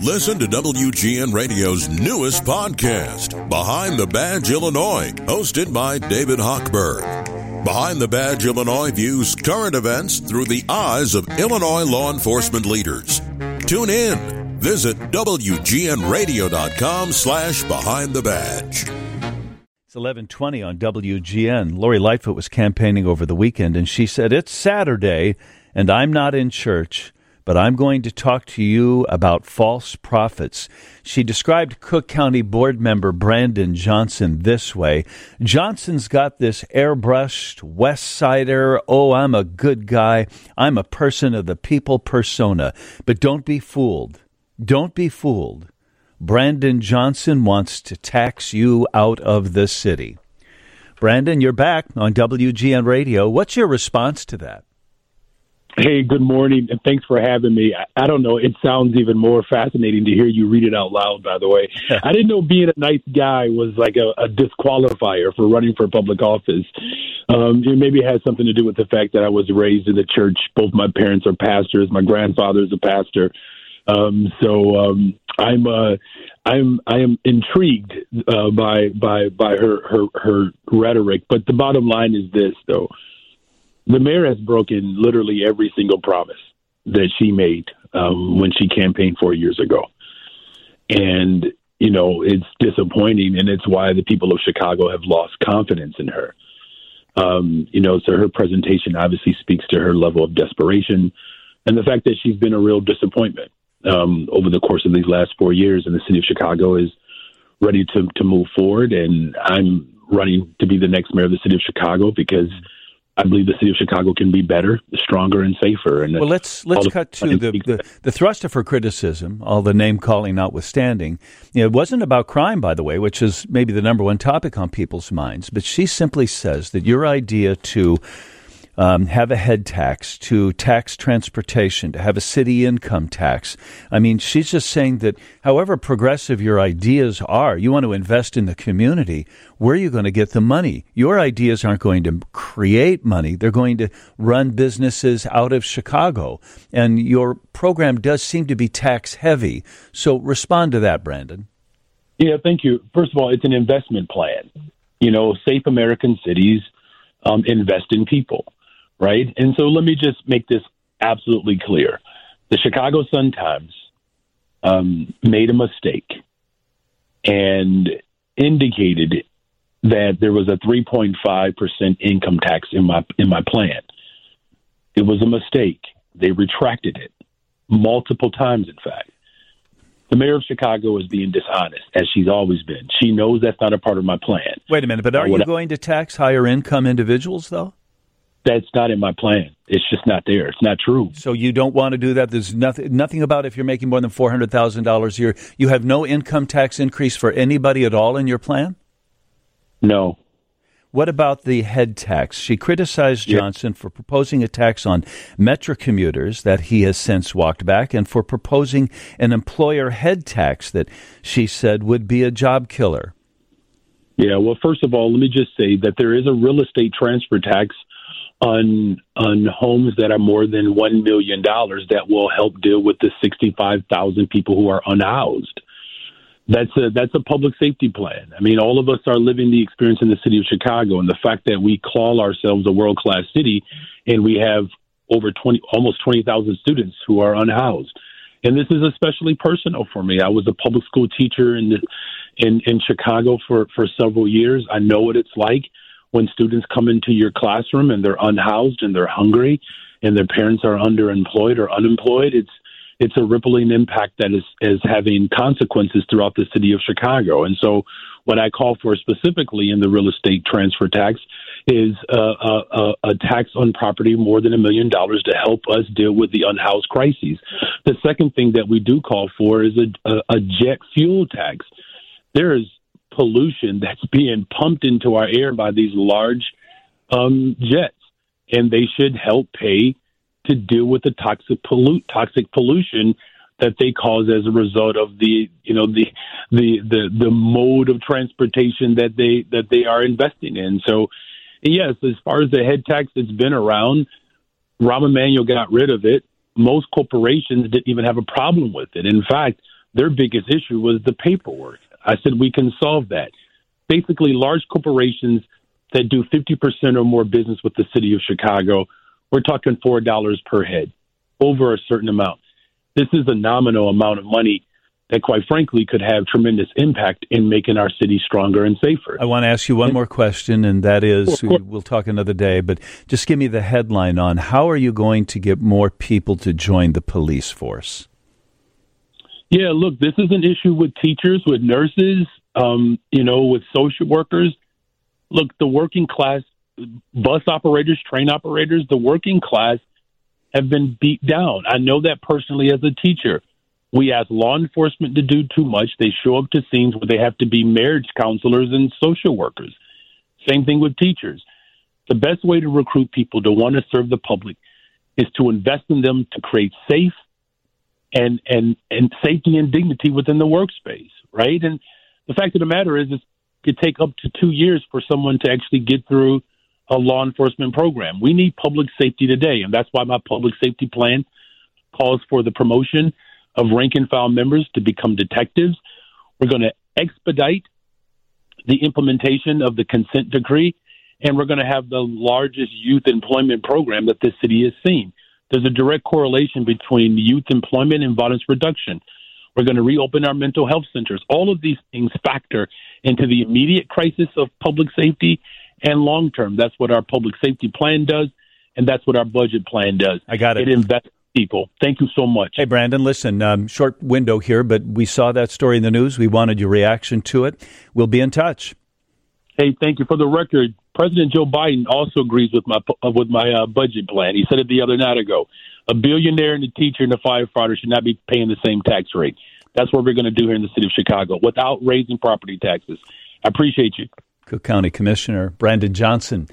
Listen to WGN Radio's newest podcast, Behind the Badge Illinois, hosted by David Hochberg. Behind the Badge Illinois views current events through the eyes of Illinois law enforcement leaders. Tune in. Visit WGNRadio.com slash Behind the Badge. It's 1120 on WGN. Lori Lightfoot was campaigning over the weekend, and she said, It's Saturday, and I'm not in church but I'm going to talk to you about false prophets. She described Cook County board member Brandon Johnson this way Johnson's got this airbrushed West Sider, oh, I'm a good guy, I'm a person of the people persona. But don't be fooled. Don't be fooled. Brandon Johnson wants to tax you out of the city. Brandon, you're back on WGN Radio. What's your response to that? Hey, good morning, and thanks for having me. I, I, don't know, it sounds even more fascinating to hear you read it out loud, by the way. I didn't know being a nice guy was like a, a disqualifier for running for public office. Um, it maybe has something to do with the fact that I was raised in the church. Both my parents are pastors, my grandfather is a pastor. Um, so um, I'm uh, I'm I am intrigued uh, by by by her her her rhetoric. But the bottom line is this, though the mayor has broken literally every single promise that she made um, when she campaigned four years ago. And, you know, it's disappointing, and it's why the people of Chicago have lost confidence in her. Um, you know, so her presentation obviously speaks to her level of desperation and the fact that she's been a real disappointment um, over the course of these last four years. And the city of Chicago is ready to, to move forward. And I'm running to be the next mayor of the city of Chicago because – I believe the city of Chicago can be better, stronger, and safer. And well, let's let's cut to the, the, the thrust of her criticism, all the name calling notwithstanding. It wasn't about crime, by the way, which is maybe the number one topic on people's minds. But she simply says that your idea to um, have a head tax, to tax transportation, to have a city income tax. I mean, she's just saying that however progressive your ideas are, you want to invest in the community. Where are you going to get the money? Your ideas aren't going to create money. They're going to run businesses out of Chicago. And your program does seem to be tax heavy. So respond to that, Brandon. Yeah, thank you. First of all, it's an investment plan. You know, safe American cities um, invest in people right? And so let me just make this absolutely clear. The Chicago Sun-Times um, made a mistake and indicated that there was a 3.5% income tax in my in my plan. It was a mistake. They retracted it multiple times in fact. The mayor of Chicago is being dishonest, as she's always been. She knows that's not a part of my plan. Wait a minute, but are you going to tax higher income individuals, though? That's not in my plan. It's just not there. It's not true. So you don't want to do that. There's nothing nothing about if you're making more than four hundred thousand dollars a year. You have no income tax increase for anybody at all in your plan. No. What about the head tax? She criticized Johnson for proposing a tax on Metra commuters that he has since walked back, and for proposing an employer head tax that she said would be a job killer. Yeah, well, first of all, let me just say that there is a real estate transfer tax on on homes that are more than one million dollars that will help deal with the sixty five thousand people who are unhoused. That's a that's a public safety plan. I mean, all of us are living the experience in the city of Chicago, and the fact that we call ourselves a world class city, and we have over twenty almost twenty thousand students who are unhoused. And this is especially personal for me. I was a public school teacher in the, in in Chicago for for several years. I know what it's like when students come into your classroom and they're unhoused and they're hungry and their parents are underemployed or unemployed, it's it's a rippling impact that is is having consequences throughout the city of Chicago. And so, what I call for specifically in the real estate transfer tax is a, a, a tax on property more than a million dollars to help us deal with the unhoused crises. The second thing that we do call for is a, a, a jet fuel tax. There is pollution that's being pumped into our air by these large um, jets, and they should help pay to deal with the toxic pollute toxic pollution that they cause as a result of the you know the the the the mode of transportation that they that they are investing in. So yes, as far as the head tax, it's been around. Rahm Emanuel got rid of it. most corporations didn't even have a problem with it. In fact, their biggest issue was the paperwork. I said we can solve that. Basically, large corporations that do 50% or more business with the city of Chicago, we're talking $4 per head over a certain amount. This is a nominal amount of money that, quite frankly, could have tremendous impact in making our city stronger and safer. I want to ask you one more question, and that is we'll talk another day, but just give me the headline on how are you going to get more people to join the police force? Yeah, look, this is an issue with teachers, with nurses, um, you know, with social workers. Look, the working class, bus operators, train operators, the working class have been beat down. I know that personally as a teacher. We ask law enforcement to do too much. They show up to scenes where they have to be marriage counselors and social workers. Same thing with teachers. The best way to recruit people to want to serve the public is to invest in them to create safe and and and safety and dignity within the workspace, right? And the fact of the matter is, it could take up to two years for someone to actually get through a law enforcement program. We need public safety today, and that's why my public safety plan calls for the promotion of rank and file members to become detectives. We're going to expedite the implementation of the consent decree, and we're going to have the largest youth employment program that this city has seen. There's a direct correlation between youth employment and violence reduction. We're going to reopen our mental health centers. All of these things factor into the immediate crisis of public safety and long term. That's what our public safety plan does, and that's what our budget plan does. I got it. It invests people. Thank you so much. Hey, Brandon, listen, um, short window here, but we saw that story in the news. We wanted your reaction to it. We'll be in touch. Hey, thank you. For the record, President Joe Biden also agrees with my uh, with my uh, budget plan. He said it the other night ago. A billionaire and a teacher and a firefighter should not be paying the same tax rate. That's what we're going to do here in the city of Chicago without raising property taxes. I appreciate you. Cook County Commissioner Brandon Johnson.